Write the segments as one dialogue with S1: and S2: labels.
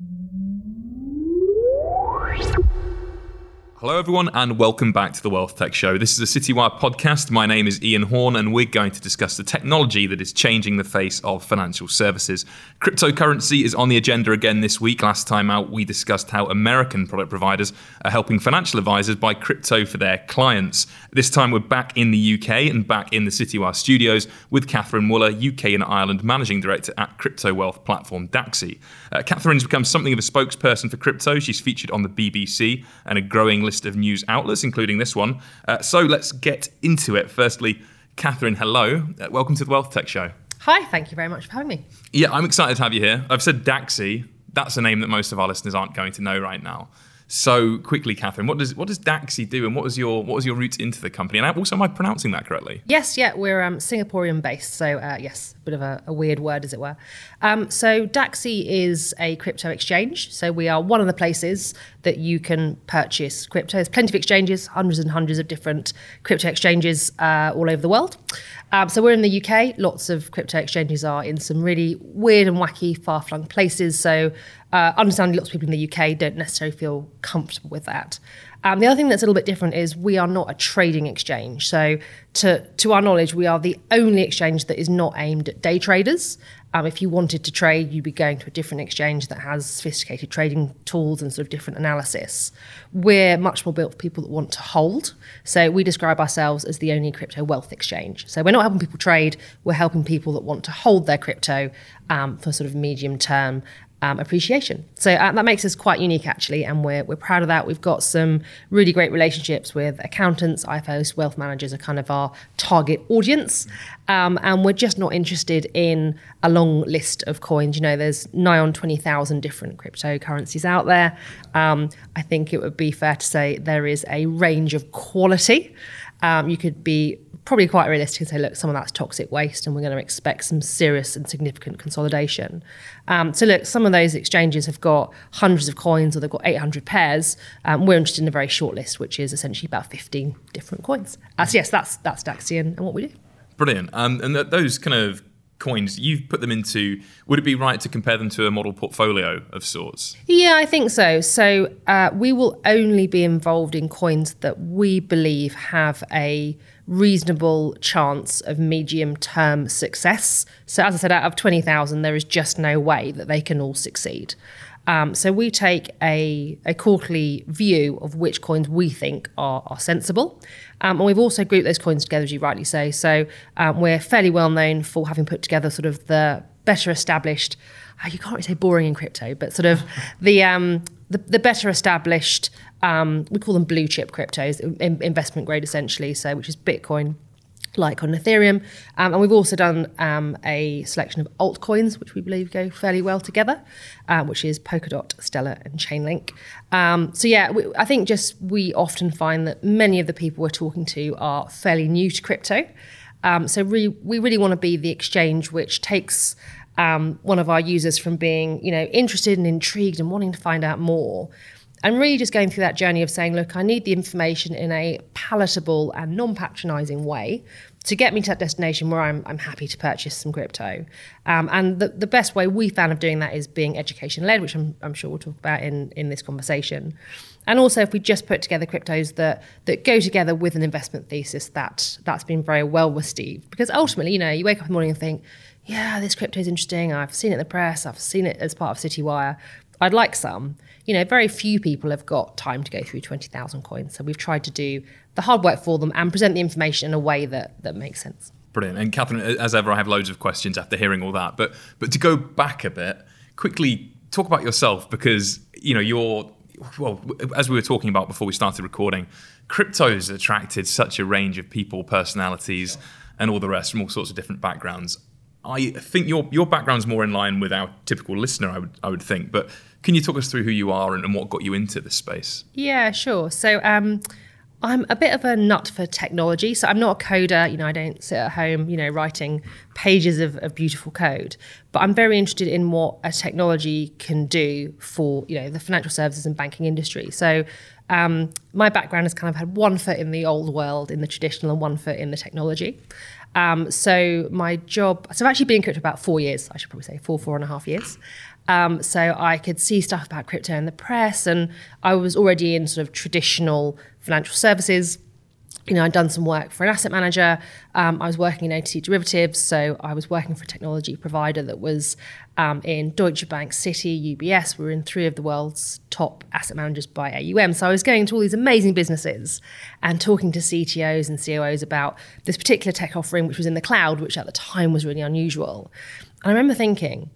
S1: Thank you. Hello, everyone, and welcome back to the Wealth Tech Show. This is a Citywire podcast. My name is Ian Horn, and we're going to discuss the technology that is changing the face of financial services. Cryptocurrency is on the agenda again this week. Last time out, we discussed how American product providers are helping financial advisors buy crypto for their clients. This time, we're back in the UK and back in the Citywire studios with Catherine Wooler, UK and Ireland Managing Director at crypto wealth platform Dacxi. Uh, Catherine's become something of a spokesperson for crypto. She's featured on the BBC and a growing list of news outlets, including this one. Uh, so let's get into it. Firstly, Catherine, hello. Uh, welcome to the Wealth Tech Show.
S2: Hi, thank you very much for having me.
S1: Yeah, I'm excited to have you here. I've said Dacxi. That's a name that most of our listeners aren't going to know right now. So quickly, Catherine, what does what does Dacxi do, and what was your what was your route into the company? And also, am I pronouncing that correctly?
S2: Yes, yeah, we're um, Singaporean based, so uh, yes, a bit of a, a, weird word, as it were. Um, so Dacxi is a crypto exchange. So we are one of the places that you can purchase crypto. There's plenty of exchanges, hundreds and hundreds of different crypto exchanges uh, all over the world. Um, so we're in the UK. Lots of crypto exchanges are in some really weird and wacky, far flung places. So, uh, understandably, lots of people in the UK don't necessarily feel comfortable with that. Um, the other thing that's a little bit different is we are not a trading exchange. So, to to our knowledge, we are the only exchange that is not aimed at day traders. Um, if you wanted to trade, you'd be going to a different exchange that has sophisticated trading tools and sort of different analysis. We're much more built for people that want to hold. So we describe ourselves as the only crypto wealth exchange. So we're not helping people trade, we're helping people that want to hold their crypto um, for sort of medium term um, appreciation. So uh, that makes us quite unique, actually, and we're, we're proud of that. We've got some really great relationships with accountants, IFAs, wealth managers are kind of our target audience, um, and we're just not interested in a long list of coins. You know, there's nigh on 20,000 different cryptocurrencies out there. Um, I think it would be fair to say there is a range of quality. Um, you could be probably quite realistic and say, look, some of that's toxic waste, and we're going to expect some serious and significant consolidation. Um, so, look, some of those exchanges have got hundreds of coins or they've got 800 pairs. Um, we're interested in a very short list, which is essentially about 15 different coins. Uh, so, yes, that's that's Dacxi and, and what we do.
S1: Brilliant. Um, and th- those kind of coins you've put them into would it be right to compare them to a model portfolio of sorts
S2: yeah i think so so uh, we will only be involved in coins that we believe have a reasonable chance of medium term success. So, as I said, out of 20,000, there is just no way that they can all succeed. Um, so, we take a, a quarterly view of which coins we think are, are sensible. Um, and we've also grouped those coins together, as you rightly say. So, um, we're fairly well known for having put together sort of the better established, uh, you can't really say boring in crypto, but sort of the, um, the, the better established um, we call them blue chip cryptos, in, investment grade essentially, so which is Bitcoin, Litecoin, Ethereum. Um, and we've also done um, a selection of altcoins, which we believe go fairly well together, um, which is Polkadot, Stellar, and Chainlink. Um, so, yeah, we, I think just we often find that many of the people we're talking to are fairly new to crypto. Um, so, we, we really want to be the exchange which takes um, one of our users from being, you know, interested and intrigued and wanting to find out more and really just going through that journey of saying, look, I need the information in a palatable and non patronizing way to get me to that destination where I'm, I'm happy to purchase some crypto. Um, and the, the best way we found of doing that is being education led, which I'm, I'm sure we'll talk about in, in this conversation. And also, if we just put together cryptos that that go together with an investment thesis, that that's been very well received. Because ultimately, you know, you wake up in the morning and think, yeah, this crypto is interesting. I've seen it in the press. I've seen it as part of Citywire. I'd like some you know, very few people have got time to go through 20,000 coins. So we've tried to do the hard work for them and present the information in a way that, that makes sense.
S1: Brilliant. And Catherine, as ever, I have loads of questions after hearing all that. But but to go back a bit, quickly talk about yourself because you know you're well as we were talking about before we started recording, crypto's attracted such a range of people, personalities, and all the rest from all sorts of different backgrounds. I think your your background's more in line with our typical listener, I would I would think. But can you talk us through who you are and, and what got you into this space?
S2: Yeah, sure. So um, I'm a bit of a nut for technology. So I'm not a coder. You know, I don't sit at home, you know, writing pages of, of beautiful code. But I'm very interested in what a technology can do for, you know, the financial services and banking industry. So um, my background has kind of had one foot in the old world, in the traditional, and one foot in the technology. Um, so my job, so I've actually been in crypto about four years, I should probably say four, four and a half years. Um, so I could see stuff about crypto in the press, and I was already in sort of traditional financial services you know, I'd done some work for an asset manager. Um, I was working in OTC derivatives, so I was working for a technology provider that was um, in Deutsche Bank, Citi, UBS. We were in three of the world's top asset managers by AUM. So I was going to all these amazing businesses and talking to CTOs and COOs about this particular tech offering, which was in the cloud, which at the time was really unusual. And I remember thinking,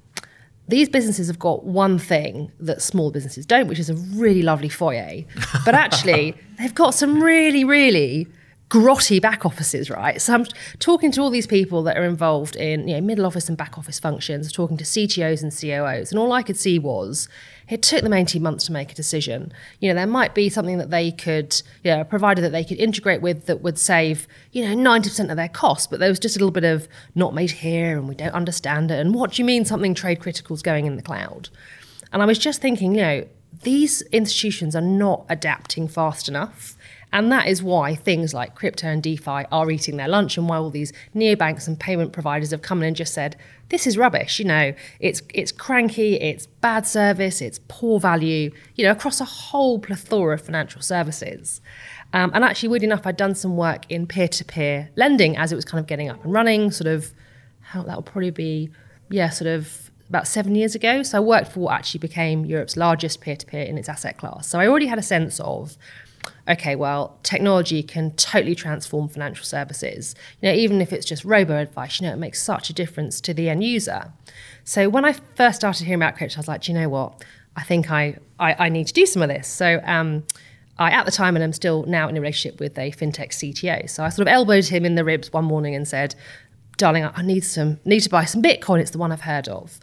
S2: these businesses have got one thing that small businesses don't, which is a really lovely foyer. But actually, they've got some really, really grotty back offices, right? So I'm talking to all these people that are involved in you know middle office and back office functions, talking to CTOs and COOs, and all I could see was it took them 18 months to make a decision. You know, there might be something that they could, you know, a provider that they could integrate with that would save, you know, 90% of their costs, but there was just a little bit of not made here and we don't understand it. And what do you mean something trade critical is going in the cloud? And I was just thinking, you know, these institutions are not adapting fast enough. And that is why things like crypto and DeFi are eating their lunch, and why all these neobanks and payment providers have come in and just said, "This is rubbish." You know, it's it's cranky, it's bad service, it's poor value. You know, across a whole plethora of financial services. Um, and actually, weird enough, I'd done some work in peer-to-peer lending as it was kind of getting up and running. Sort of, how that will probably be, yeah, sort of about seven years ago. So I worked for what actually became Europe's largest peer-to-peer in its asset class. So I already had a sense of okay, well, technology can totally transform financial services. You know, even if it's just robo advice, you know, it makes such a difference to the end user. So when I first started hearing about crypto, I was like, you know what? I think I, I, I need to do some of this. So um, I, at the time, and I'm still now in a relationship with a fintech CTO. So I sort of elbowed him in the ribs one morning and said, darling, I need some, need to buy some Bitcoin. It's the one I've heard of.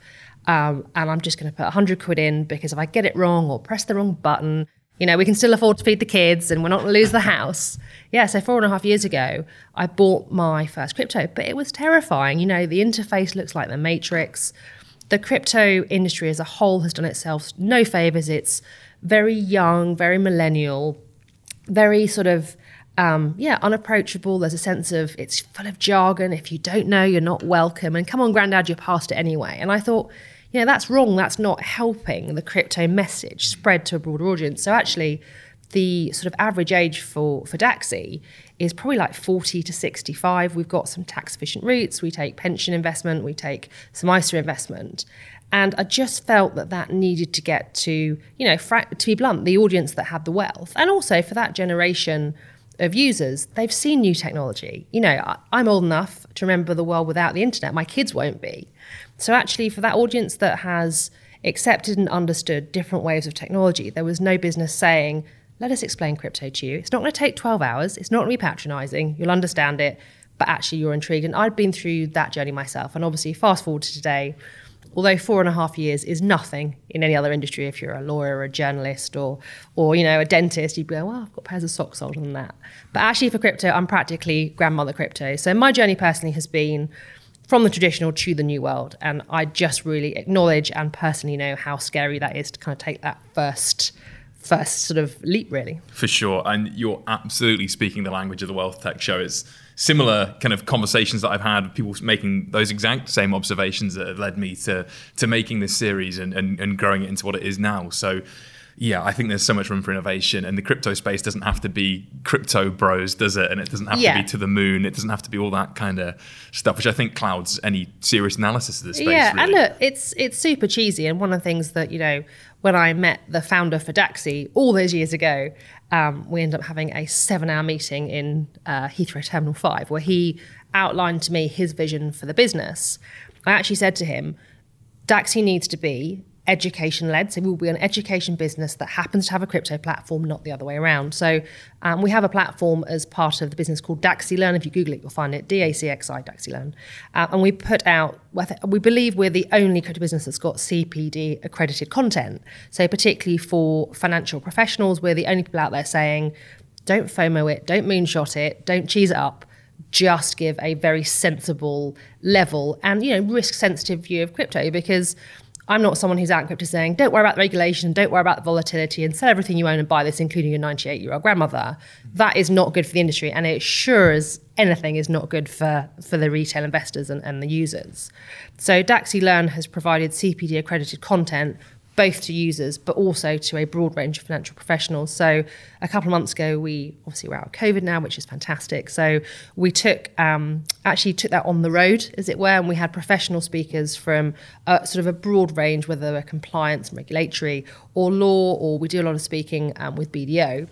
S2: Um, and I'm just going to put 100 quid in because if I get it wrong or press the wrong button, you know, we can still afford to feed the kids and we're not going to lose the house. Yeah, so four and a half years ago, I bought my first crypto, but it was terrifying. You know, the interface looks like the Matrix. The crypto industry as a whole has done itself no favors. It's very young, very millennial, very sort of, um, yeah, unapproachable. There's a sense of it's full of jargon. If you don't know, you're not welcome. And come on, granddad, you're past it anyway. And I thought, you know, that's wrong. That's not helping the crypto message spread to a broader audience. So actually, the sort of average age for, for Dacxi is probably like 40 to 65. We've got some tax efficient routes. We take pension investment, we take some ISA investment. And I just felt that that needed to get to, you know, fra- to be blunt, the audience that had the wealth. And also for that generation of users, they've seen new technology. You know, I, I'm old enough to remember the world without the internet. My kids won't be. So, actually, for that audience that has accepted and understood different ways of technology, there was no business saying, let us explain crypto to you. It's not going to take 12 hours, it's not going to be patronizing, you'll understand it, but actually you're intrigued. And I'd been through that journey myself. And obviously, fast forward to today, although four and a half years is nothing in any other industry, if you're a lawyer or a journalist or, or you know, a dentist, you'd go, well, I've got pairs of socks older than that. But actually, for crypto, I'm practically grandmother crypto. So my journey personally has been from the traditional to the new world. And I just really acknowledge and personally know how scary that is to kind of take that first first sort of leap really.
S1: For sure. And you're absolutely speaking the language of the wealth tech show. It's similar kind of conversations that i've had with people making those exact same observations that have led me to to making this series and, and, and growing it into what it is now. So yeah, I think there's so much room for innovation, and the crypto space doesn't have to be crypto bros, does it? And it doesn't have yeah. to be to the moon. It doesn't have to be all that kind of stuff, which I think clouds any serious analysis of this space.
S2: Yeah,
S1: really.
S2: and look, it's it's super cheesy. And one of the things that you know, when I met the founder for Dacxi all those years ago, um, we ended up having a seven-hour meeting in uh, Heathrow Terminal Five, where he outlined to me his vision for the business. I actually said to him, Dacxi needs to be education led. So we will be an education business that happens to have a crypto platform, not the other way around. So um, we have a platform as part of the business called Dacxi Learn. If you Google it, you'll find it D A C X I Dacxi Learn. Uh, and we put out, we believe we're the only crypto business that's got CPD accredited content. So particularly for financial professionals, we're the only people out there saying, don't FOMO it, don't moonshot it, don't cheese it up just give a very sensible level and you know risk sensitive view of crypto because I'm not someone who's out crypto saying, don't worry about the regulation, don't worry about the volatility, and sell everything you own and buy this, including your 98 year old grandmother. That is not good for the industry. And it sure as anything is not good for, for the retail investors and, and the users. So Dacxi Learn has provided CPD accredited content both to users but also to a broad range of financial professionals. So a couple of months ago, we obviously we're out of COVID now, which is fantastic. So we took um, actually took that on the road, as it were, and we had professional speakers from uh, sort of a broad range, whether they're compliance and regulatory or law, or we do a lot of speaking um, with BDO,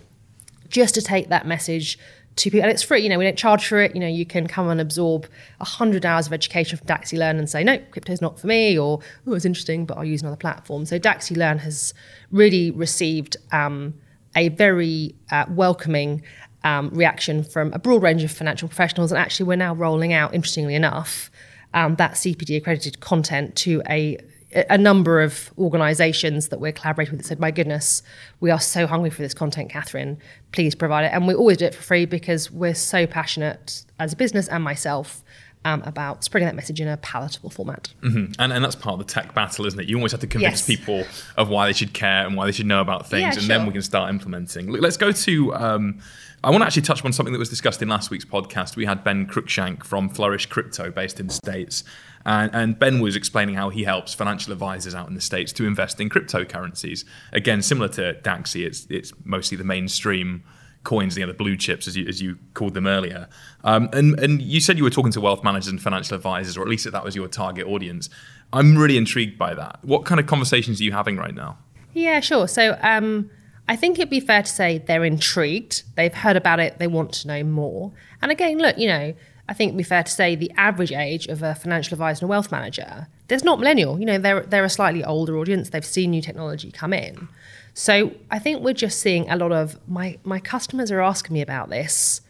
S2: just to take that message to people, and it's free. You know, we don't charge for it. You know, you can come and absorb hundred hours of education from Dacxi Learn and say, no, crypto's not for me, or oh, it's interesting, but I'll use another platform. So Dacxi Learn has really received um, a very uh, welcoming um, reaction from a broad range of financial professionals, and actually, we're now rolling out, interestingly enough, um, that CPD accredited content to a a number of organisations that we're collaborating with that said, "My goodness, we are so hungry for this content, Catherine. Please provide it." And we always do it for free because we're so passionate as a business and myself um, about spreading that message in a palatable format.
S1: Mm-hmm. And, and that's part of the tech battle, isn't it? You always have to convince
S2: Yes.
S1: people of why they should care and why they should know about things,
S2: Yeah,
S1: and then we can start implementing. Look, let's go to. Um, I want to actually touch on something that was discussed in last week's podcast. We had Ben Cruikshank from Flourish Crypto, based in the States. And, and Ben was explaining how he helps financial advisors out in the States to invest in cryptocurrencies. Again, similar to Dacxi, it's, it's mostly the mainstream coins, you know, the blue chips, as you, as you called them earlier. Um, and, and you said you were talking to wealth managers and financial advisors, or at least that, that was your target audience. I'm really intrigued by that. What kind of conversations are you having right now?
S2: Yeah, sure. So um, I think it'd be fair to say they're intrigued. They've heard about it. They want to know more. And again, look, you know, I think it'd be fair to say the average age of a financial advisor and a wealth manager, there's not millennial. You know, they're they're a slightly older audience. They've seen new technology come in. So I think we're just seeing a lot of my my customers are asking me about this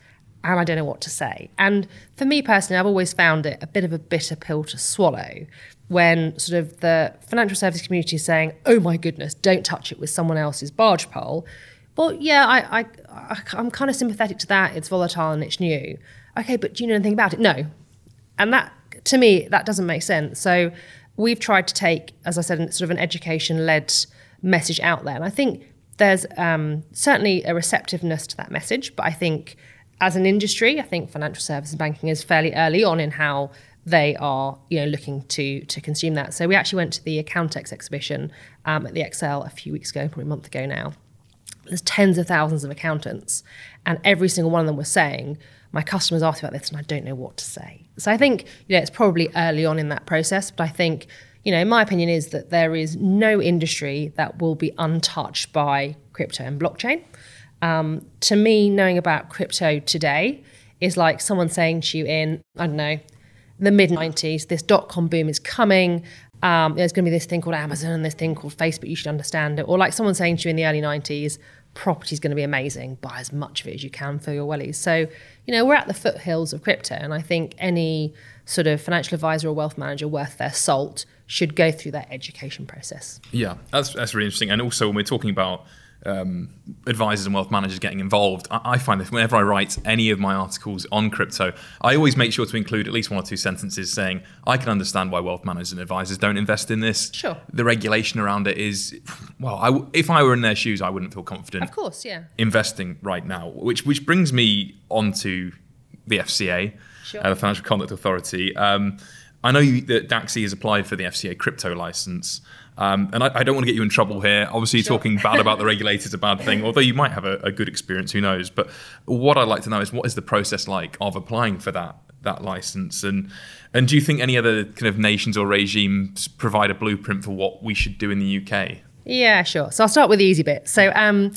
S2: and I don't know what to say. And for me personally, I've always found it a bit of a bitter pill to swallow when sort of the financial service community is saying, "Oh my goodness, don't touch it with someone else's barge pole." Well, yeah, I, I, I I'm kind of sympathetic to that. It's volatile and it's new. Okay, but do you know anything about it? No, and that to me that doesn't make sense. So we've tried to take, as I said, sort of an education-led message out there, and I think there's um, certainly a receptiveness to that message. But I think as an industry, I think financial services banking is fairly early on in how they are, you know, looking to to consume that. So we actually went to the Accountex exhibition um, at the Excel a few weeks ago, probably a month ago now there's tens of thousands of accountants, and every single one of them was saying, "My customers asked about this, and I don't know what to say." So I think you know it's probably early on in that process, but I think you know my opinion is that there is no industry that will be untouched by crypto and blockchain. Um, to me, knowing about crypto today is like someone saying to you in I don't know the mid 90s, this dot com boom is coming. Um, there's going to be this thing called Amazon and this thing called Facebook. You should understand it. Or like someone saying to you in the early 90s, property is going to be amazing. Buy as much of it as you can for your wellies. So, you know, we're at the foothills of crypto. And I think any sort of financial advisor or wealth manager worth their salt should go through that education process.
S1: Yeah, that's that's really interesting. And also, when we're talking about um, advisors and wealth managers getting involved, I, I find that whenever I write any of my articles on crypto, I always make sure to include at least one or two sentences saying I can understand why wealth managers and advisors don't invest in this.
S2: Sure.
S1: The regulation around it is, well, I if I were in their shoes, I wouldn't feel confident
S2: Of course, yeah.
S1: investing right now. Which which brings me onto the FCA,
S2: Sure.
S1: uh, the Financial Conduct Authority. Um, I know you, that Dacxi has applied for the FCA crypto license. Um, and I, I don't want to get you in trouble here. Obviously,
S2: Sure.
S1: talking bad about the regulator is a bad thing, although you might have a, a good experience, who knows. But what I'd like to know is what is the process like of applying for that that license? And, and do you think any other kind of nations or regimes provide a blueprint for what we should do in the UK?
S2: Yeah, sure. So I'll start with the easy bit. So um,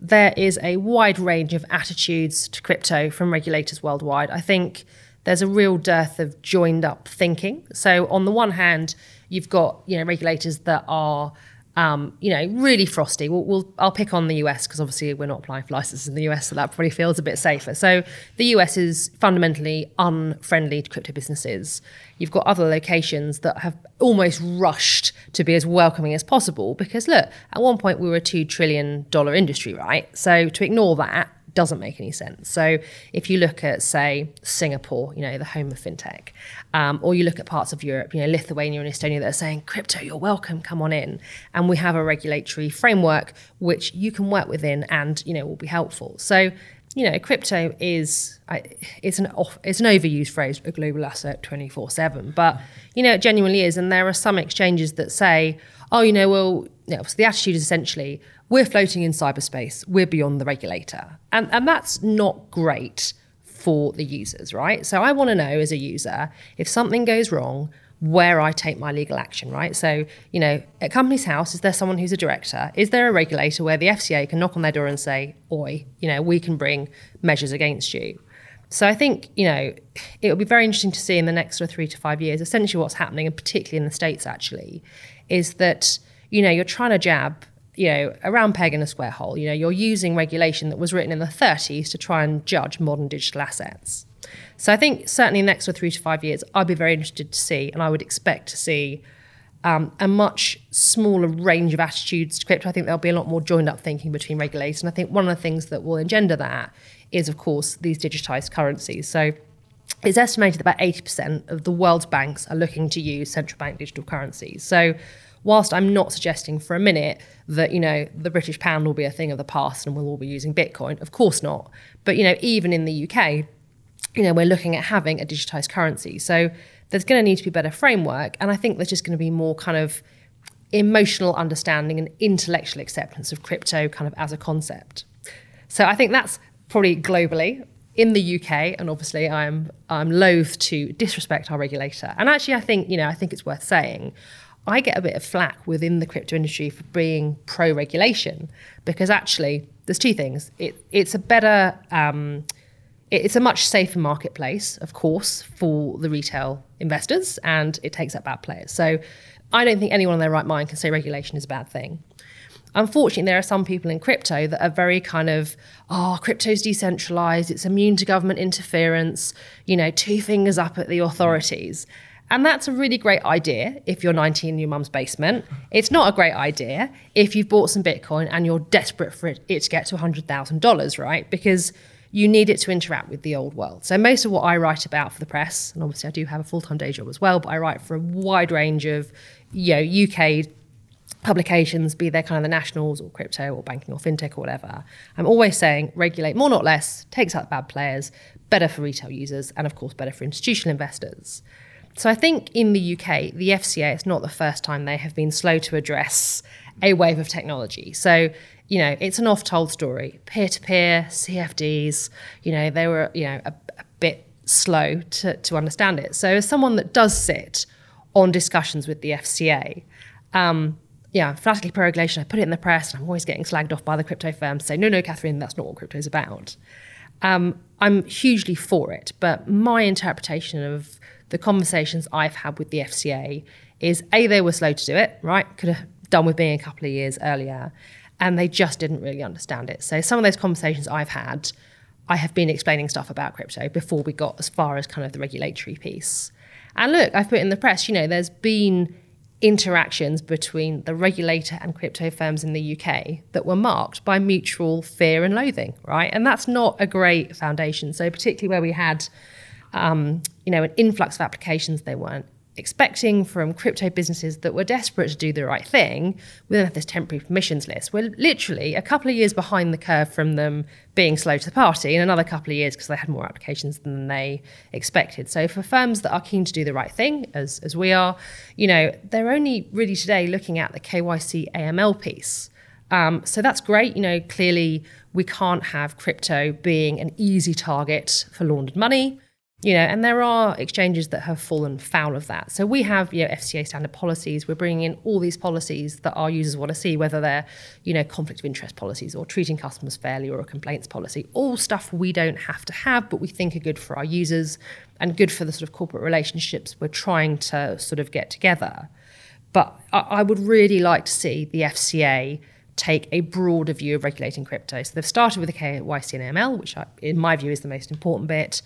S2: there is a wide range of attitudes to crypto from regulators worldwide. I think there's a real dearth of joined up thinking. So on the one hand, you've got you know regulators that are um, you know really frosty. We'll, we'll I'll pick on the US because obviously we're not applying for licenses in the US, so that probably feels a bit safer. So the US is fundamentally unfriendly to crypto businesses. You've got other locations that have almost rushed to be as welcoming as possible because look, at one point we were a two trillion dollar industry, right? So to ignore that doesn't make any sense. So if you look at, say, Singapore, you know, the home of fintech, um, or you look at parts of Europe, you know, Lithuania and Estonia that are saying, crypto, you're welcome, come on in. And we have a regulatory framework which you can work within and, you know, will be helpful. So you know, crypto is it's an off, it's an overused phrase, a global asset twenty four seven. But you know, it genuinely is, and there are some exchanges that say, oh, you know, well, you know, so the attitude is essentially we're floating in cyberspace, we're beyond the regulator, and and that's not great for the users, right? So I want to know as a user if something goes wrong, where I take my legal action, right? So, you know, at Companies House, is there someone who's a director? Is there a regulator where the FCA can knock on their door and say, oi, you know, we can bring measures against you? So I think, you know, it will be very interesting to see in the next sort of three to five years, essentially what's happening, and particularly in the States actually, is that, you know, you're trying to jab, you know, a round peg in a square hole. You know, you're using regulation that was written in the 30s to try and judge modern digital assets. So I think certainly in the next three to five years, I'd be very interested to see, and I would expect to see um, a much smaller range of attitudes to crypto. I think there'll be a lot more joined up thinking between regulators. And I think one of the things that will engender that is, of course, these digitized currencies. So it's estimated that about 80% of the world's banks are looking to use central bank digital currencies. So whilst I'm not suggesting for a minute that, you know, the British pound will be a thing of the past and we'll all be using Bitcoin, of course not. But, you know, even in the UK, you know, we're looking at having a digitized currency. So there's going to need to be better framework. And I think there's just going to be more kind of emotional understanding and intellectual acceptance of crypto kind of as a concept. So I think that's probably globally. In the UK, and obviously I'm I'm loath to disrespect our regulator. And actually I think, you know, I think it's worth saying. I get a bit of flack within the crypto industry for being pro regulation because actually there's two things. It, it's a better um, it's a much safer marketplace, of course, for the retail investors, and it takes up bad players. So I don't think anyone in their right mind can say regulation is a bad thing. Unfortunately, there are some people in crypto that are very kind of, oh, crypto's decentralized, it's immune to government interference, you know, two fingers up at the authorities. And that's a really great idea if you're 19 in your mum's basement. It's not a great idea if you've bought some Bitcoin and you're desperate for it, it to get to $100,000, right? Because you need it to interact with the old world. So most of what I write about for the press, and obviously I do have a full-time day job as well, but I write for a wide range of you know UK publications, be they kind of the nationals or crypto or banking or fintech or whatever. I'm always saying regulate more, not less, takes out bad players, better for retail users, and of course better for institutional investors. So I think in the UK, the FCA, it's not the first time they have been slow to address a wave of technology. So you know, it's an oft-told story. Peer-to-peer, CFDs, you know, they were, you know, a, a bit slow to, to understand it. So as someone that does sit on discussions with the FCA, um, yeah, fanatically pro-regulation, I put it in the press, and I'm always getting slagged off by the crypto firms, say, no, no, Catherine, that's not what crypto is about. Um, I'm hugely for it, but my interpretation of the conversations I've had with the FCA is A, they were slow to do it, right? Could have done with being a couple of years earlier and they just didn't really understand it. So some of those conversations I've had, I have been explaining stuff about crypto before we got as far as kind of the regulatory piece. And look, I've put in the press, you know, there's been interactions between the regulator and crypto firms in the UK that were marked by mutual fear and loathing, right? And that's not a great foundation. So particularly where we had, um, you know, an influx of applications they weren't expecting from crypto businesses that were desperate to do the right thing, we then have this temporary permissions list. We're literally a couple of years behind the curve from them being slow to the party, and another couple of years because they had more applications than they expected. So for firms that are keen to do the right thing, as as we are, you know, they're only really today looking at the KYC AML piece. Um, so that's great. You know, clearly we can't have crypto being an easy target for laundered money you know, and there are exchanges that have fallen foul of that. So we have, you know, FCA standard policies. We're bringing in all these policies that our users want to see, whether they're, you know, conflict of interest policies or treating customers fairly or a complaints policy. All stuff we don't have to have, but we think are good for our users and good for the sort of corporate relationships we're trying to sort of get together. But I, would really like to see the FCA take a broader view of regulating crypto. So they've started with the KYC and AML, which I, in my view is the most important bit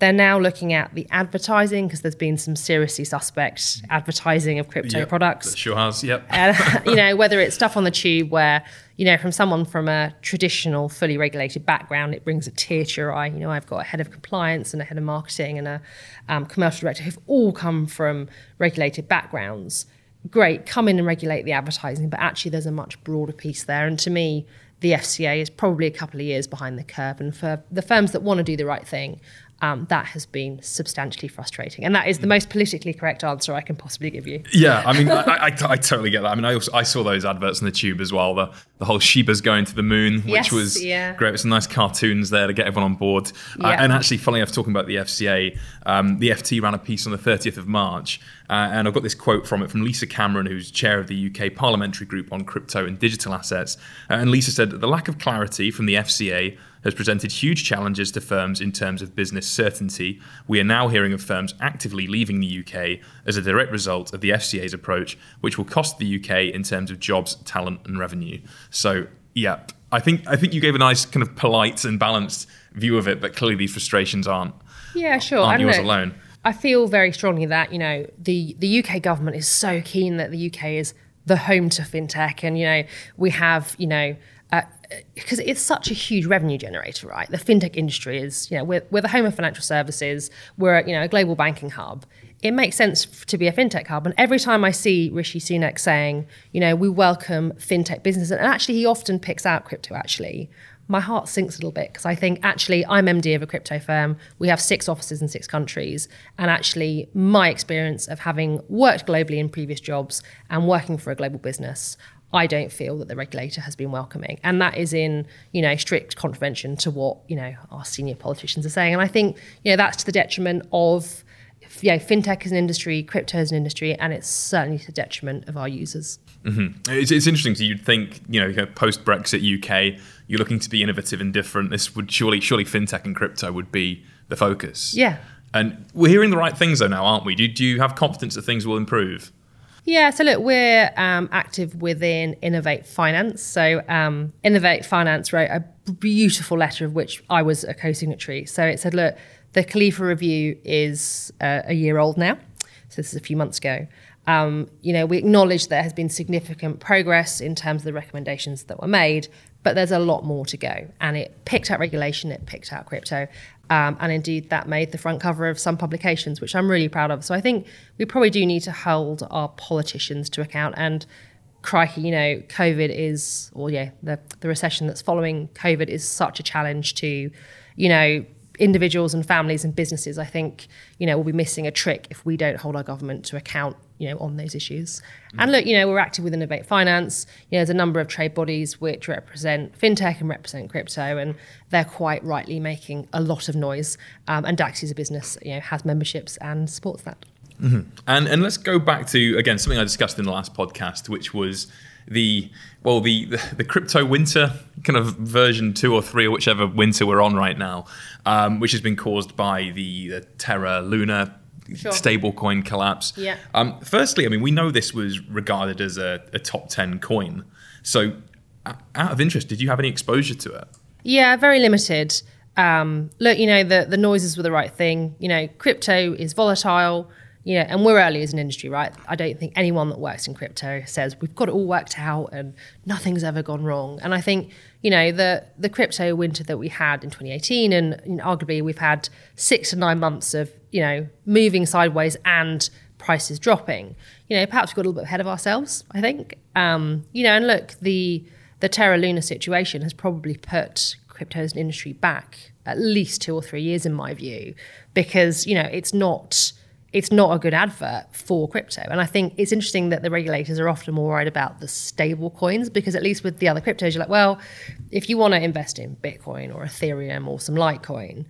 S2: They're now looking at the advertising because there's been some seriously suspect advertising of crypto
S1: Yep,
S2: products.
S1: Sure has. Yep.
S2: You know, whether it's stuff on the tube where, you know, from someone from a traditional, fully regulated background, it brings a tear to your eye. You know, I've got a head of compliance and a head of marketing and a um, commercial director who've all come from regulated backgrounds. Great, come in and regulate the advertising, but actually there's a much broader piece there. And to me, the FCA is probably a couple of years behind the curve. And for the firms that want to do the right thing, um, that has been substantially frustrating. And that is the most politically correct answer I can possibly give you.
S1: Yeah, I mean, I, I, I totally get that. I mean, I also I saw those adverts on the tube as well. The the whole Shiba's going to the moon, which
S2: Yes,
S1: was
S2: yeah.
S1: great. With some nice cartoons there to get everyone on board. Uh, and actually, funny enough, talking about the FCA, um, the FT ran a piece on the 30th of March, uh, and I've got this quote from it from Lisa Cameron, who's chair of the UK Parliamentary Group on Crypto and Digital Assets. Uh, and Lisa said that the lack of clarity from the FCA has presented huge challenges to firms in terms of business certainty. We are now hearing of firms actively leaving the UK as a direct result of the FCA's approach, which will cost the UK in terms of jobs, talent, and revenue. So, yeah, I think I think you gave a nice kind of polite and balanced view of it, but clearly these frustrations aren't
S2: Yeah, sure.
S1: aren't
S2: I
S1: yours
S2: know.
S1: alone.
S2: I feel very strongly that you know the the UK government is so keen that the UK is the home to fintech, and you know we have you know because it's such a huge revenue generator, right? The fintech industry is you know we're, we're the home of financial services. We're you know a global banking hub. It makes sense to be a fintech hub, and every time I see Rishi Sunak saying, you know, we welcome fintech business, and actually he often picks out crypto. Actually, my heart sinks a little bit because I think actually I'm MD of a crypto firm. We have six offices in six countries. And actually, my experience of having worked globally in previous jobs and working for a global business, I don't feel that the regulator has been welcoming. And that is in, you know, strict contravention to what, you know, our senior politicians are saying. And I think, you know, that's to the detriment of, you know, fintech as an industry, crypto as an industry, and it's certainly to the detriment of our users. Mm-hmm.
S1: It's, it's interesting. So you'd think, you know, post Brexit UK, you're looking to be innovative and different. This would surely, surely fintech and crypto would be the focus.
S2: Yeah.
S1: And we're hearing the right things though now, aren't we? Do, do you have confidence that things will improve?
S2: Yeah, so look, we're um, active within Innovate Finance. So um, Innovate Finance wrote a beautiful letter of which I was a co-signatory. So it said, look, the Kalifa review is uh, a year old now. So this is a few months ago. Um, you know, we acknowledge there has been significant progress in terms of the recommendations that were made, but there's a lot more to go. And it picked out regulation, it picked out crypto, um, and indeed that made the front cover of some publications, which I'm really proud of. So I think we probably do need to hold our politicians to account. And crikey, you know, COVID is, or yeah, the, the recession that's following COVID is such a challenge to, you know, individuals and families and businesses. I think, you know, we'll be missing a trick if we don't hold our government to account, you know, on those issues. And look, you know, we're active with Innovate Finance. You know, there's a number of trade bodies which represent fintech and represent crypto, and they're quite rightly making a lot of noise. Um, and Dax is a business, you know, has memberships and supports that.
S1: And and let's go back to again something I discussed in the last podcast, which was the well the the, the crypto winter kind of version two or three or whichever winter we're on right now, um, which has been caused by the, the Terra Luna
S2: Sure.
S1: stablecoin collapse.
S2: Yeah.
S1: Um, firstly, I mean we know this was regarded as a, a top ten coin. So, o- out of interest, did you have any exposure to it?
S2: Yeah, very limited. Um, look, you know, the, the noises were the right thing. You know, crypto is volatile, you know, and we're early as an industry, right? I don't think anyone that works in crypto says we've got it all worked out and nothing's ever gone wrong. And I think, you know, the the crypto winter that we had in 2018 and arguably we've had six to nine months of, you know, moving sideways and prices dropping. You know, perhaps we got a little bit ahead of ourselves, I think. Um, you know, and look, the the Terra Luna situation has probably put crypto as an industry back at least two or three years, in my view, because you know it's not it's not a good advert for crypto. And I think it's interesting that the regulators are often more worried about the stable coins because at least with the other cryptos, you're like, well, if you want to invest in Bitcoin or Ethereum or some Litecoin,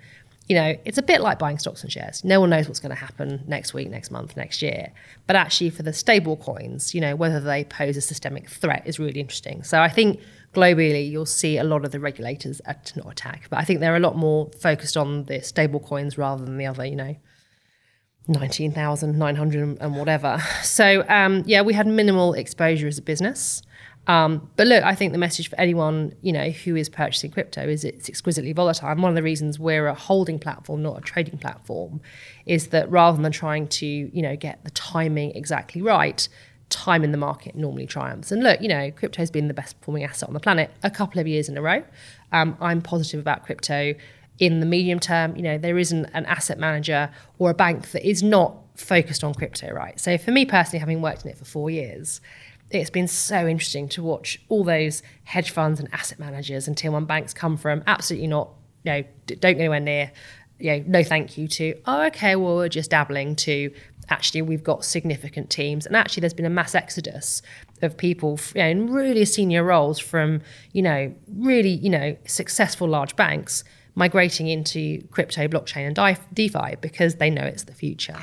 S2: you know, it's a bit like buying stocks and shares. No one knows what's going to happen next week, next month, next year. But actually, for the stable coins, you know, whether they pose a systemic threat is really interesting. So I think globally, you'll see a lot of the regulators at, not attack, but I think they're a lot more focused on the stable coins rather than the other, you know, 19,900 and whatever. So, um, yeah, we had minimal exposure as a business. Um, but look, I think the message for anyone you know who is purchasing crypto is it's exquisitely volatile. And one of the reasons we're a holding platform, not a trading platform, is that rather than trying to you know get the timing exactly right, time in the market normally triumphs. And look, you know, crypto has been the best performing asset on the planet a couple of years in a row. Um, I'm positive about crypto in the medium term. You know, there isn't an asset manager or a bank that is not focused on crypto, right? So for me personally, having worked in it for four years, it's been so interesting to watch all those hedge funds and asset managers and tier one banks come from absolutely not, you know, don't go anywhere near, you know, no thank you to, oh, okay, well, we're just dabbling to actually we've got significant teams. And actually, there's been a mass exodus of people you know, in really senior roles from, you know, really, you know, successful large banks migrating into crypto, blockchain, and DeFi because they know it's the future.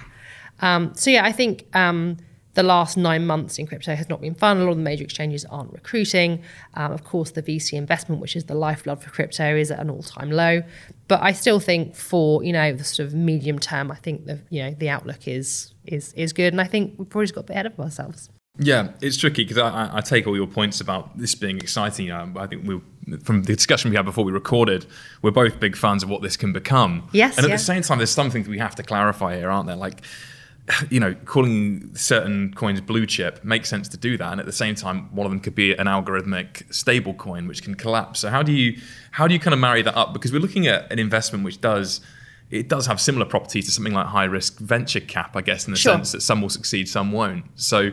S2: Um, so, yeah, I think. Um, the last nine months in crypto has not been fun. A lot of the major exchanges aren't recruiting. Um, of course, the VC investment, which is the lifeblood for crypto, is at an all-time low. But I still think for you know the sort of medium term, I think the you know the outlook is is is good, and I think we've probably just got a bit ahead of ourselves.
S1: Yeah, it's tricky because I, I, take all your points about this being exciting. Um, I think we, from the discussion we had before we recorded, we're both big fans of what this can become.
S2: Yes,
S1: and at
S2: yeah.
S1: the same time, there's some things we have to clarify here, aren't there? Like you know, calling certain coins blue chip makes sense to do that, and at the same time, one of them could be an algorithmic stable coin which can collapse. So how do you how do you kind of marry that up? Because we're looking at an investment which does it does have similar properties to something like high risk venture cap, I guess, in the
S2: sure.
S1: sense that some will succeed, some won't. So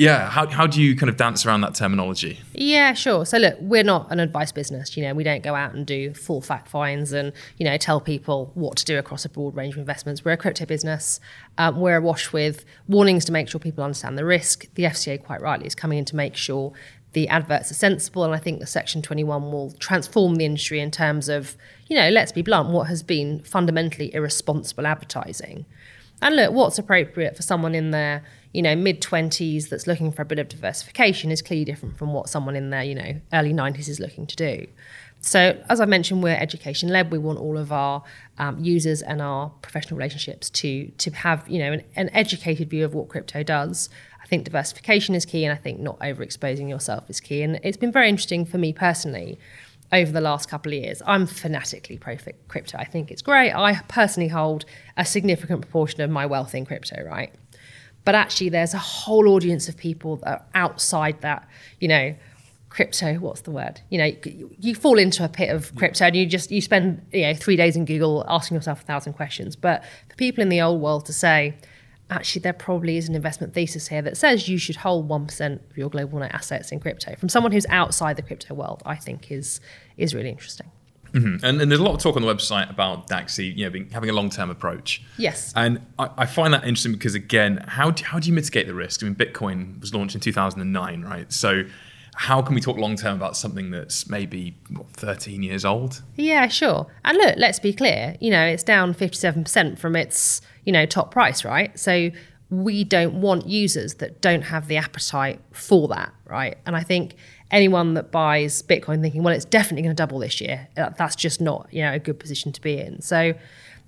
S1: yeah, how, how do you kind of dance around that terminology?
S2: Yeah, sure. So look, we're not an advice business. You know, we don't go out and do full fact finds and you know tell people what to do across a broad range of investments. We're a crypto business. Um, we're awash with warnings to make sure people understand the risk. The FCA, quite rightly, is coming in to make sure the adverts are sensible, and I think the Section 21 will transform the industry in terms of, you know, let's be blunt, what has been fundamentally irresponsible advertising. And look, what's appropriate for someone in their you know, mid 20s that's looking for a bit of diversification is clearly different from what someone in their, you know, early 90s is looking to do. So, as I mentioned, we're education led. We want all of our um, users and our professional relationships to to have you know an, an, educated view of what crypto does. I think diversification is key, and I think not overexposing yourself is key. And it's been very interesting for me personally over the last couple of years. I'm fanatically pro crypto. I think it's great. I personally hold a significant proportion of my wealth in crypto. Right, but actually there's a whole audience of people that are outside that you know crypto what's the word? You know you, you, fall into a pit of crypto and you just you spend you know three days in google asking yourself a thousand questions. But for people in the old world to say actually there probably is an investment thesis here that says you should hold 1% of your global net assets in crypto from someone who's outside the crypto world i think is is really interesting
S1: Mm-hmm. And, and, there's a lot of talk on the website about Dacxi, you know, being, having a long-term approach.
S2: Yes.
S1: And I, I, find that interesting because, again, how do, how do you mitigate the risk? I mean, Bitcoin was launched in 2009, right? So how can we talk long-term about something that's maybe, what, 13 years old?
S2: Yeah, sure. And look, let's be clear. You know, it's down 57% from its, you know, top price, right? So we don't want users that don't have the appetite for that, right? And I think anyone that buys Bitcoin thinking, well, it's definitely going to double this year, that's just not you know a good position to be in. So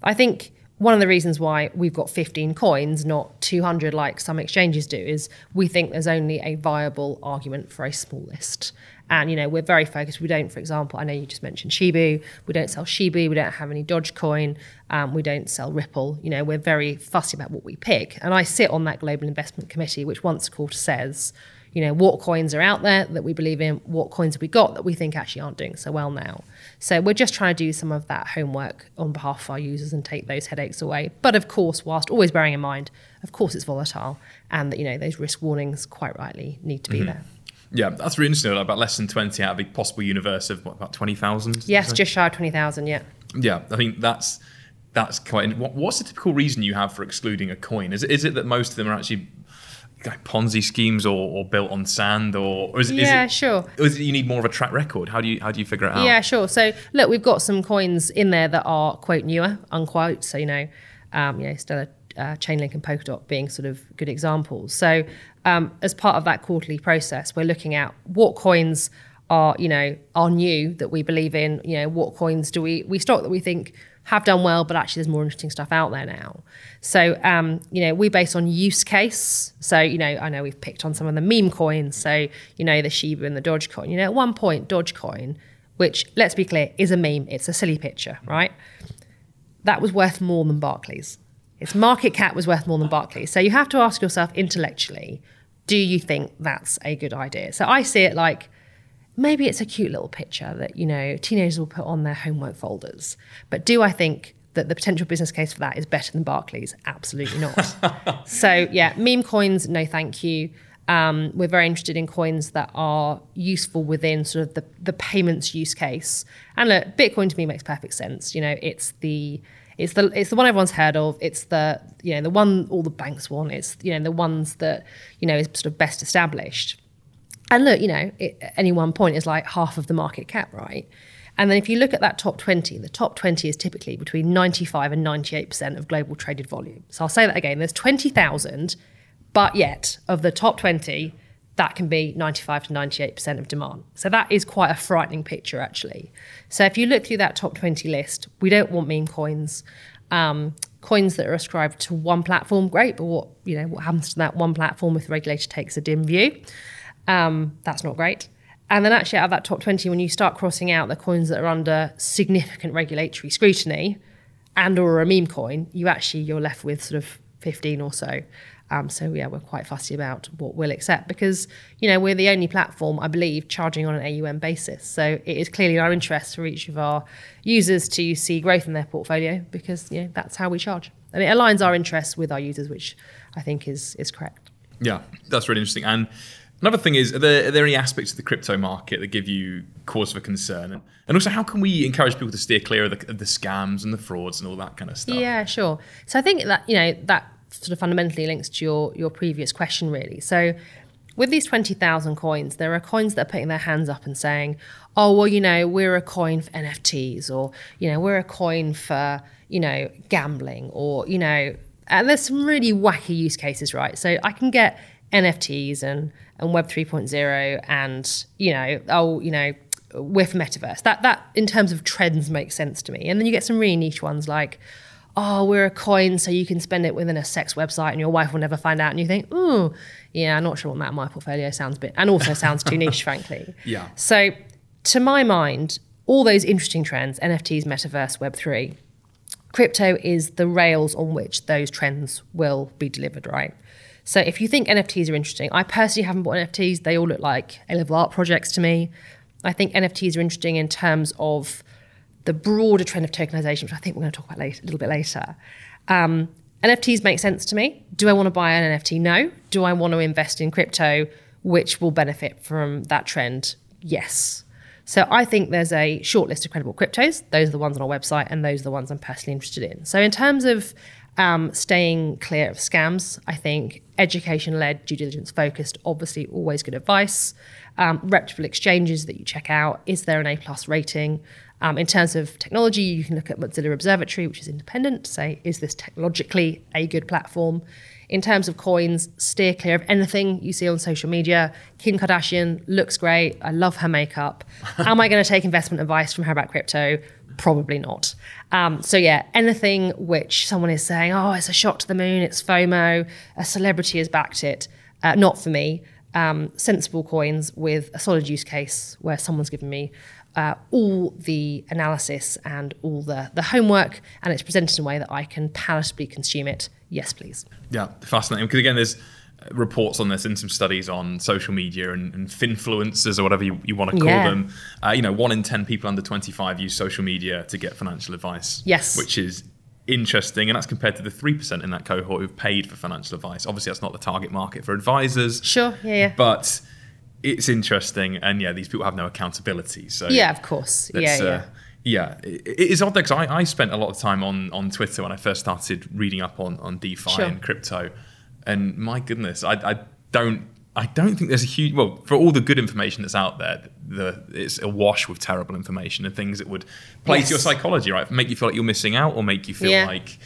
S2: I think one of the reasons why we've got 15 coins, not 200 like some exchanges do, is we think there's only a viable argument for a small list. And you know we're very focused. We don't, for example, I know you just mentioned Shiba. We don't sell Shiba. We don't have any Dogecoin. Um, we don't sell Ripple. You know we're very fussy about what we pick. And I sit on that global investment committee, which once a quarter says, you know, what coins are out there that we believe in, what coins have we got that we think actually aren't doing so well now. So we're just trying to do some of that homework on behalf of our users and take those headaches away. But of course, whilst always bearing in mind, of course, it's volatile and that, you know, those risk warnings quite rightly need to be mm-hmm. there.
S1: Yeah, that's really interesting. About less than 20 out of a possible universe of what, about 20,000?
S2: Yes, just shy of 20,000, yeah.
S1: Yeah, I think that's that's quite. What's the typical reason you have for excluding a coin? Is it, is it that most of them are actually like Ponzi schemes or, or built on sand, or, or is,
S2: yeah,
S1: is it,
S2: sure.
S1: Is it you need more of a track record? How do you how do you figure it out?
S2: Yeah, sure. So look, we've got some coins in there that are quote newer, unquote. So you know, um, you know, Stellar, uh, Chainlink, and Polkadot being sort of good examples. So um, as part of that quarterly process, we're looking at what coins are you know are new that we believe in. You know, what coins do we we stock that we think have done well, but actually there's more interesting stuff out there now. So, um, you know, we base on use case. So, you know, I know we've picked on some of the meme coins. So, you know, the Shiba and the Dogecoin. You know, at one point, Dogecoin, which let's be clear, is a meme. It's a silly picture, right? That was worth more than Barclays. Its market cap was worth more than Barclays. So you have to ask yourself intellectually, do you think that's a good idea? So I see it like maybe it's a cute little picture that, you know, teenagers will put on their homework folders. But do I think that the potential business case for that is better than Barclays? Absolutely not. so yeah, meme coins, no thank you. Um, we're very interested in coins that are useful within sort of the, the payments use case. And look, Bitcoin to me makes perfect sense. You know, it's the it's the it's the one everyone's heard of. It's the you know the one all the banks want. It's you know the ones that you know is sort of best established. And look, you know, it, at any one point is like half of the market cap, right? And then if you look at that top 20, the top 20 is typically between 95 and 98% of global traded volume. So I'll say that again. There's 20,000, but yet of the top 20, that can be 95 to 98% of demand. So that is quite a frightening picture, actually. So if you look through that top 20 list, we don't want meme coins. Um, coins that are ascribed to one platform, great, but what you know what happens to that one platform if the regulator takes a dim view? Um, that's not great. And then actually out of that top 20, when you start crossing out the coins that are under significant regulatory scrutiny and or a meme coin, you actually you're left with sort of 15 or so. Um, so yeah, we're quite fussy about what we'll accept because you know we're the only platform, I believe, charging on an AUM basis. So it is clearly in our interest for each of our users to see growth in their portfolio because you know that's how we charge, and it aligns our interests with our users, which I think is is correct.
S1: Yeah, that's really interesting. And another thing is, are there, are there any aspects of the crypto market that give you cause for concern? And, also, how can we encourage people to steer clear of the, of the scams and the frauds and all that kind of stuff?
S2: Yeah, sure. So I think that you know that sort of fundamentally links to your your previous question, really. So with these 20,000 coins, there are coins that are putting their hands up and saying, oh, well, you know, we're a coin for NFTs, or, you know, we're a coin for, you know, gambling, or, you know, and there's some really wacky use cases, right? So I can get NFTs and, and Web 3.0 and, you know, oh, you know, with metaverse. That, that, in terms of trends, makes sense to me. And then you get some really niche ones like, oh, we're a coin, so you can spend it within a sex website and your wife will never find out. And you think, oh, yeah, I'm not sure what that in my portfolio sounds a bit, and also sounds too niche, frankly.
S1: Yeah.
S2: So, to my mind, all those interesting trends, NFTs, metaverse, Web3, crypto is the rails on which those trends will be delivered, right? So, if you think NFTs are interesting, I personally haven't bought NFTs. They all look like A level art projects to me. I think NFTs are interesting in terms of the broader trend of tokenization, which I think we're going to talk about later, a little bit later. Um, NFTs make sense to me. Do I want to buy an NFT? No. Do I want to invest in crypto, which will benefit from that trend? Yes. So I think there's a short list of credible cryptos. Those are the ones on our website, and those are the ones I'm personally interested in. So in terms of um, staying clear of scams, I think education-led, due diligence focused, obviously always good advice. Um, reputable exchanges that you check out. Is there an A plus rating? Um, in terms of technology, you can look at Mozilla Observatory, which is independent, to say, is this technologically a good platform? In terms of coins, steer clear of anything you see on social media. Kim Kardashian looks great. I love her makeup. Am I going to take investment advice from her about crypto? Probably not. Um, so, yeah, anything which someone is saying, oh, it's a shot to the moon, it's FOMO, a celebrity has backed it, uh, not for me. Um, sensible coins with a solid use case where someone's given me uh, all the analysis and all the, the homework, and it's presented in a way that I can palatably consume it. Yes, please.
S1: Yeah, fascinating. Because again, there's reports on this and some studies on social media and, and finfluencers or whatever you, you want to call
S2: Yeah.
S1: them. Uh, you know, one in 10 people under 25 use social media to get financial advice.
S2: Yes.
S1: Which is interesting. And that's compared to the 3% in that cohort who've paid for financial advice. Obviously, that's not the target market for advisors.
S2: Sure, yeah, yeah.
S1: But it's interesting. And yeah, these people have no accountability. So
S2: yeah, of course. Yeah, yeah.
S1: uh, yeah, it, it is odd because I, I spent a lot of time on, on Twitter when I first started reading up on, on DeFi
S2: Sure.
S1: and crypto, and my goodness, I, I don't I don't think there's a huge well for all the good information that's out there, the it's awash with terrible information and things that would play
S2: Yes.
S1: to your psychology, right? Make you feel like you're missing out, or make you feel
S2: Yeah.
S1: like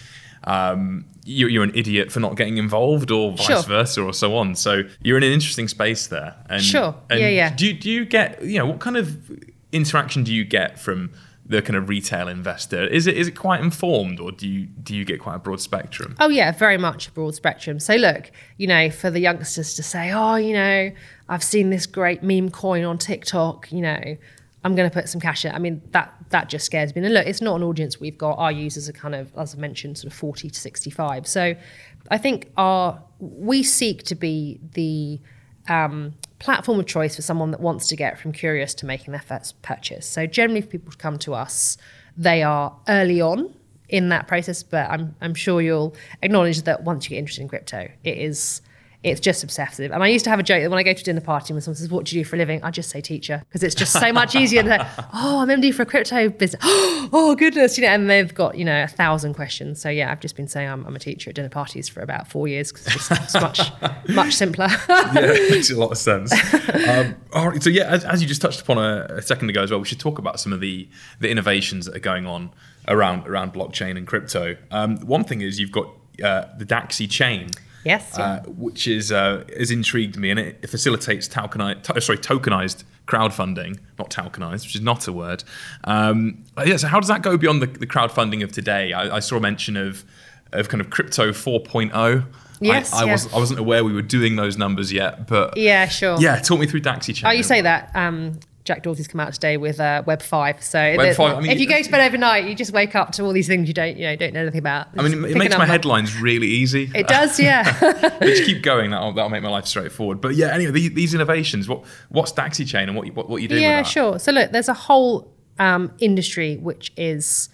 S1: um, you're, you're an idiot for not getting involved, or vice
S2: Sure.
S1: versa, or so on. So you're in an interesting space there. And,
S2: Sure.
S1: and
S2: Yeah, yeah.
S1: Do do you get you know what kind of interaction do you get from the kind of retail investor. Is it is it quite informed, or do you do you get quite a broad spectrum?
S2: Oh yeah, very much a broad spectrum. So look, you know, for the youngsters to say, oh, you know, I've seen this great meme coin on TikTok, you know, I'm going to put some cash in. I mean, that that just scares me. And look, it's not an audience we've got. Our users are kind of, as I mentioned, sort of 40 to 65. So I think our we seek to be the um, platform of choice for someone that wants to get from curious to making their first purchase. So generally, if people come to us, they are early on in that process, but I'm I'm sure you'll acknowledge that once you get interested in crypto, it is it's just obsessive. And I used to have a joke that when I go to dinner party and someone says, What do you do for a living? I just say teacher because it's just so much easier say, Oh, I'm MD for a crypto business. oh, goodness. You know, and they've got, you know, a thousand questions. So yeah, I've just been saying I'm, I'm a teacher at dinner parties for about four years because it's, just, it's much, much simpler.
S1: yeah, it makes a lot of sense. Um, all right. So yeah, as, as you just touched upon a, a second ago as well, we should talk about some of the, the innovations that are going on around, around blockchain and crypto. Um, one thing is you've got uh, the Dacxi chain.
S2: Yes.
S1: Uh, which is uh, has intrigued me, and it, it facilitates tokenized, to, sorry, tokenized crowdfunding, not tokenized, which is not a word. Um, yeah. So how does that go beyond the, the crowdfunding of today? I, I, saw a mention of of kind of crypto 4.0.
S2: Yes,
S1: I, I
S2: yeah.
S1: was I wasn't aware we were doing those numbers yet, but
S2: yeah, sure.
S1: yeah, talk me through Dacxi chain.
S2: Oh, you say that. Um, Jack Dorsey's come out today with uh, Web five. So
S1: Web
S2: the-
S1: 5, I mean-
S2: if you go to bed overnight, you just wake up to all these things you don't, you know, don't know anything about.
S1: I mean, it, makes my headlines really easy.
S2: It does, yeah.
S1: Let's keep going. That'll, that'll make my life straightforward. But yeah, anyway, these, these innovations. What what's Dacxi chain and what you, what, what you doing
S2: yeah,
S1: with that?
S2: sure. So look, there's a whole um, industry which is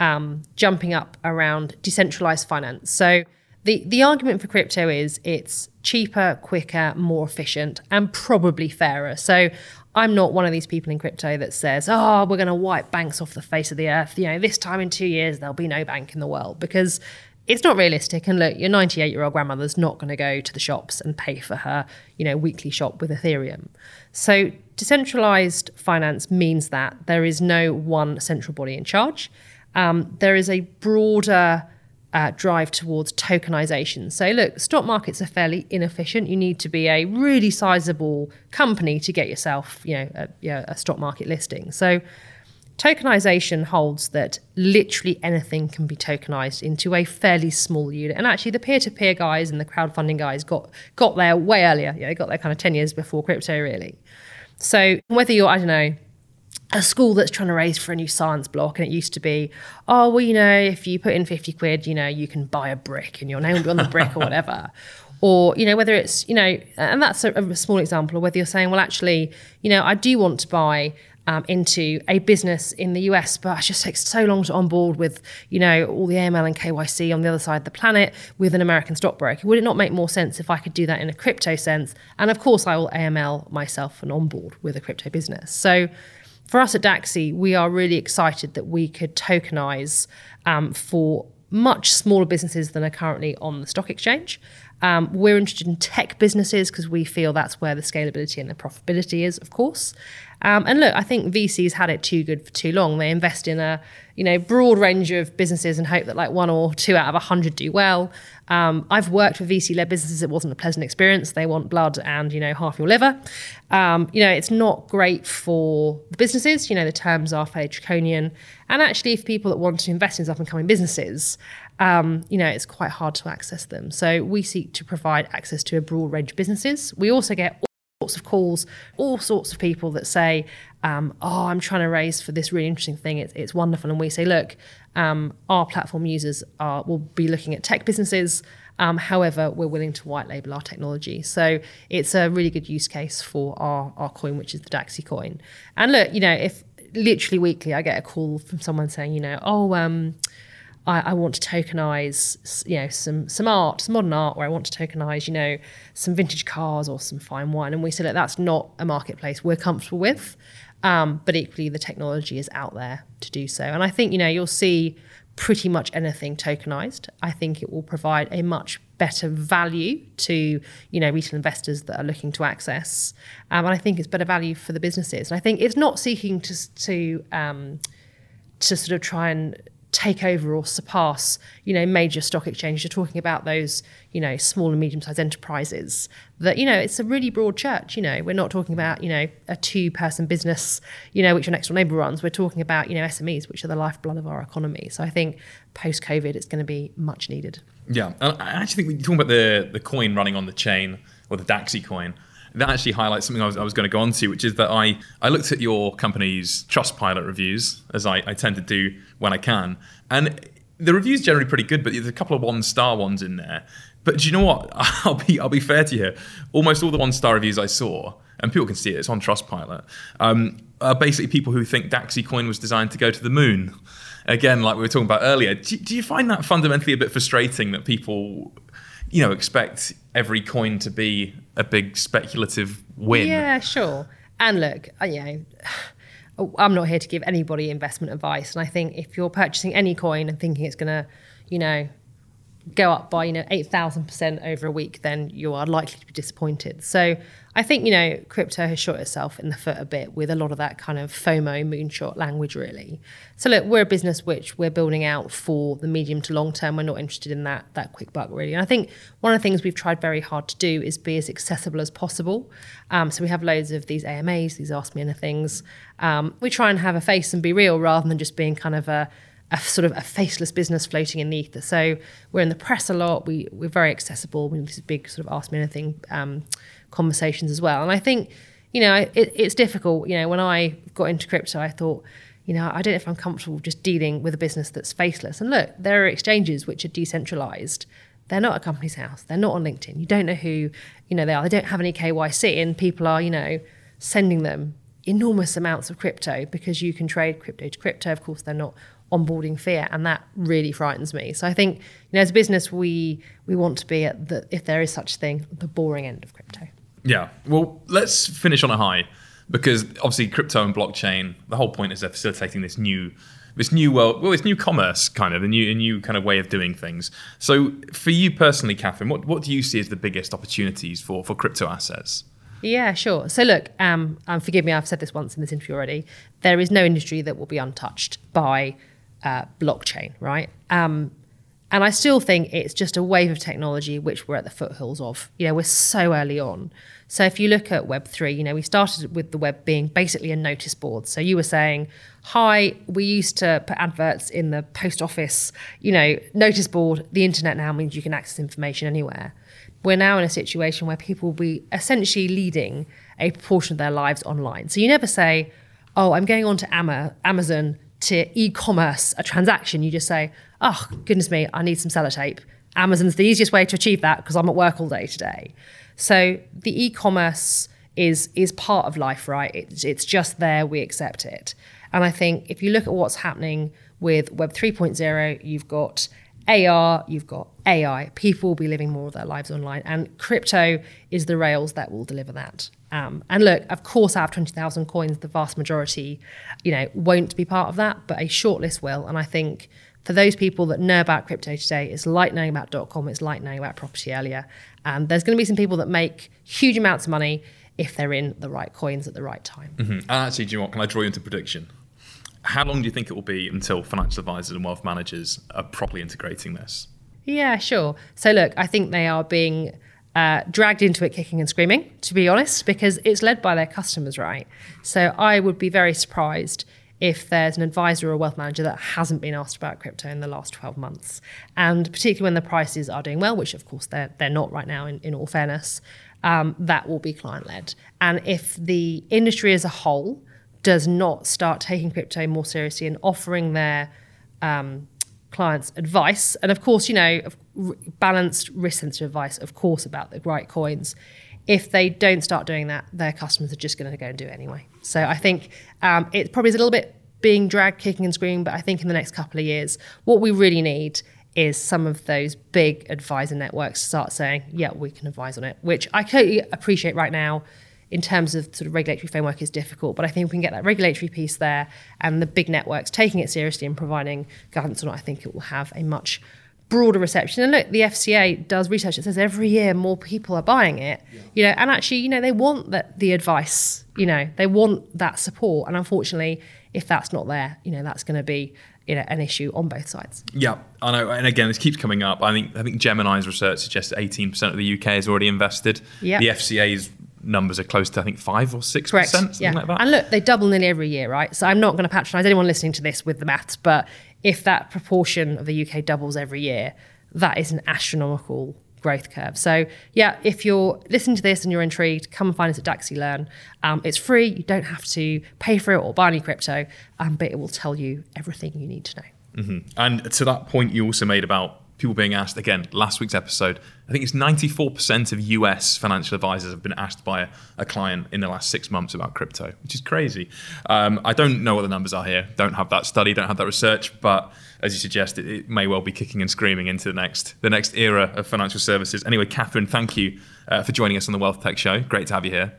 S2: um, jumping up around decentralized finance. So the the argument for crypto is it's cheaper, quicker, more efficient, and probably fairer. So I'm not one of these people in crypto that says, "Oh, we're going to wipe banks off the face of the earth." You know, this time in two years there'll be no bank in the world because it's not realistic. And look, your 98 year old grandmother's not going to go to the shops and pay for her, you know, weekly shop with Ethereum. So decentralized finance means that there is no one central body in charge. Um, there is a broader uh, drive towards tokenization. So, look, stock markets are fairly inefficient. You need to be a really sizable company to get yourself, you know, a, you know, a stock market listing. So, tokenization holds that literally anything can be tokenized into a fairly small unit. And actually, the peer-to-peer guys and the crowdfunding guys got got there way earlier. Yeah, they got there kind of ten years before crypto, really. So whether you're, I don't know, a school that's trying to raise for a new science block, and it used to be, oh well, you know, if you put in fifty quid, you know, you can buy a brick, and your name will be on the brick or whatever. Or you know whether it's you know, and that's a, a small example. Or whether you're saying, well, actually, you know, I do want to buy um, into a business in the US, but it just takes so long to onboard with, you know, all the AML and KYC on the other side of the planet with an American stockbroker. Would it not make more sense if I could do that in a crypto sense? And of course, I will AML myself and onboard with a crypto business. So for us at Dacxi, we are really excited that we could tokenize um, for much smaller businesses than are currently on the stock exchange. Um, we're interested in tech businesses because we feel that's where the scalability and the profitability is, of course. Um, and look, I think VCs had it too good for too long. They invest in a you know broad range of businesses and hope that like one or two out of a hundred do well. Um, I've worked with VC-led businesses. It wasn't a pleasant experience. They want blood and you know half your liver. Um, you know it's not great for the businesses. You know the terms are fairly draconian. And actually, if people that want to invest in up and coming businesses, um, you know it's quite hard to access them. So we seek to provide access to a broad range of businesses. We also get sorts of calls, all sorts of people that say, um, "Oh, I'm trying to raise for this really interesting thing. It's, it's wonderful." And we say, "Look, um, our platform users are will be looking at tech businesses. Um, however, we're willing to white label our technology. So it's a really good use case for our our coin, which is the Dacxi coin. And look, you know, if literally weekly I get a call from someone saying, you know, oh, um, I, I want to tokenize, you know, some some art, some modern art, where I want to tokenize, you know, some vintage cars or some fine wine. And we said, look, that's not a marketplace we're comfortable with. Um, but equally, the technology is out there to do so. And I think, you know, you'll see pretty much anything tokenized. I think it will provide a much better value to, you know, retail investors that are looking to access. Um, and I think it's better value for the businesses. And I think it's not seeking to, to, um, to sort of try and take over or surpass, you know, major stock exchanges. You're talking about those, you know, small and medium sized enterprises that, you know, it's a really broad church. You know, we're not talking about, you know, a two person business, you know, which your next door neighbor runs. We're talking about, you know, SMEs, which are the lifeblood of our economy. So I think post COVID, it's going to be much needed.
S1: Yeah. I actually think when you talk about the, the coin running on the chain or the Dacxi coin, that actually highlights something I was, I was, going to go on to, which is that I, I looked at your company's Trustpilot reviews, as I, I tend to do when I can. And the reviews generally pretty good, but there's a couple of one star ones in there. But do you know what? I'll be I'll be fair to you. Almost all the one star reviews I saw, and people can see it. It's on Trustpilot. Um, are basically people who think Dacxi Coin was designed to go to the moon. Again, like we were talking about earlier. Do, do you find that fundamentally a bit frustrating that people, you know, expect every coin to be a big speculative win?
S2: Yeah, sure. And look, uh, you know. I'm not here to give anybody investment advice. And I think if you're purchasing any coin and thinking it's going to, you know, go up by you know 8000% over a week then you are likely to be disappointed. So i think you know crypto has shot itself in the foot a bit with a lot of that kind of fomo moonshot language really. So look we're a business which we're building out for the medium to long term. We're not interested in that that quick buck really. And i think one of the things we've tried very hard to do is be as accessible as possible. Um, so we have loads of these amas these ask me anythings. Um, we try and have a face and be real rather than just being kind of a a sort of a faceless business floating in the ether. So we're in the press a lot. We we're very accessible. We have these big sort of ask me anything um, conversations as well. And I think you know it, it's difficult. You know when I got into crypto, I thought. You know, I don't know if I'm comfortable just dealing with a business that's faceless. And look, there are exchanges which are decentralized. They're not a Companies House. They're not on LinkedIn. You don't know who, you know, they are. They don't have any KYC, and people are, you know, sending them enormous amounts of crypto because you can trade crypto to crypto. Of course, they're not onboarding fear and that really frightens me. So I think, you know, as a business, we we want to be at the, if there is such a thing, the boring end of crypto.
S1: Yeah. Well, let's finish on a high because obviously crypto and blockchain. The whole point is they're facilitating this new this new world, well, it's new commerce kind of a new a new kind of way of doing things. So for you personally, Catherine, what what do you see as the biggest opportunities for for crypto assets?
S2: Yeah, sure. So look, um, um, forgive me, I've said this once in this interview already. There is no industry that will be untouched by uh, blockchain, right? Um, and I still think it's just a wave of technology which we're at the foothills of. You know, we're so early on. So if you look at Web3, you know, we started with the web being basically a notice board. So you were saying, hi, we used to put adverts in the post office, you know, notice board. The internet now means you can access information anywhere. We're now in a situation where people will be essentially leading a proportion of their lives online. So you never say, oh, I'm going on to Amazon to e-commerce a transaction, you just say, "Oh goodness me, I need some sellotape." Amazon's the easiest way to achieve that because I'm at work all day today. So the e-commerce is is part of life, right? It's, it's just there. We accept it. And I think if you look at what's happening with Web 3.0, you've got AR, you've got AI. People will be living more of their lives online, and crypto is the rails that will deliver that. Um, and look, of course, I have 20,000 coins, the vast majority, you know, won't be part of that, but a shortlist will. And I think for those people that know about crypto today, it's like knowing about .com, it's like knowing about property earlier. And there's going to be some people that make huge amounts of money if they're in the right coins at the right time.
S1: Mm-hmm. And actually, do you know what? Can I draw you into prediction? How long do you think it will be until financial advisors and wealth managers are properly integrating this?
S2: Yeah, sure. So look, I think they are being uh, dragged into it kicking and screaming, to be honest, because it's led by their customers, right? So I would be very surprised if there's an advisor or wealth manager that hasn't been asked about crypto in the last 12 months. And particularly when the prices are doing well, which of course they're, they're not right now, in, in all fairness, um, that will be client led. And if the industry as a whole does not start taking crypto more seriously and offering their um, clients advice, and of course, you know, balanced risk sensitive advice, of course, about the right coins. If they don't start doing that, their customers are just going to go and do it anyway. So I think um, it probably is a little bit being dragged, kicking and screaming, but I think in the next couple of years, what we really need is some of those big advisor networks start saying, yeah, we can advise on it, which I totally appreciate right now in terms of sort of regulatory framework is difficult. But I think we can get that regulatory piece there and the big networks taking it seriously and providing guidance on it, I think it will have a much broader reception. And look, the FCA does research that says every year more people are buying it, yeah. you know, and actually, you know, they want that the advice, you know, they want that support. And unfortunately, if that's not there, you know, that's going to be you know, an issue on both sides.
S1: Yeah, I know. And again, this keeps coming up. I think I think Gemini's research suggests 18% of the UK is already invested.
S2: Yeah.
S1: The FCA's numbers are close to I think five or six percent, something
S2: yeah.
S1: like that.
S2: And look, they double nearly every year, right? So I'm not going to patronise anyone listening to this with the maths, but if that proportion of the UK doubles every year, that is an astronomical growth curve. So yeah, if you're listening to this and you're intrigued, come and find us at Dacxi Learn. Um, it's free. You don't have to pay for it or buy any crypto, um, but it will tell you everything you need to know.
S1: And to that point you also made about people being asked again last week's episode i think it's 94% of us financial advisors have been asked by a, a client in the last six months about crypto which is crazy. Um, i don't know what the numbers are here. Don't have that study don't have that research but as you suggest it, it may well be kicking and screaming into the next the next era of financial services. Anyway catherine thank you uh, for joining us on the wealth tech show. Great to have you here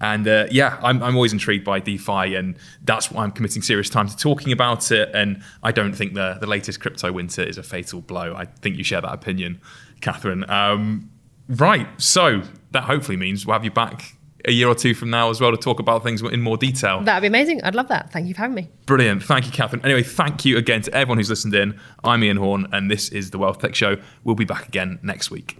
S1: and uh, yeah, I'm, I'm always intrigued by DeFi, and that's why I'm committing serious time to talking about it. And I don't think the, the latest crypto winter is a fatal blow. I think you share that opinion, Catherine. Um, right. So that hopefully means we'll have you back a year or two from now as well to talk about things in more detail.
S2: That'd be amazing. I'd love that. Thank you for having me.
S1: Brilliant. Thank you, Catherine. Anyway, thank you again to everyone who's listened in. I'm Ian Horn, and this is the Wealth Tech Show. We'll be back again next week.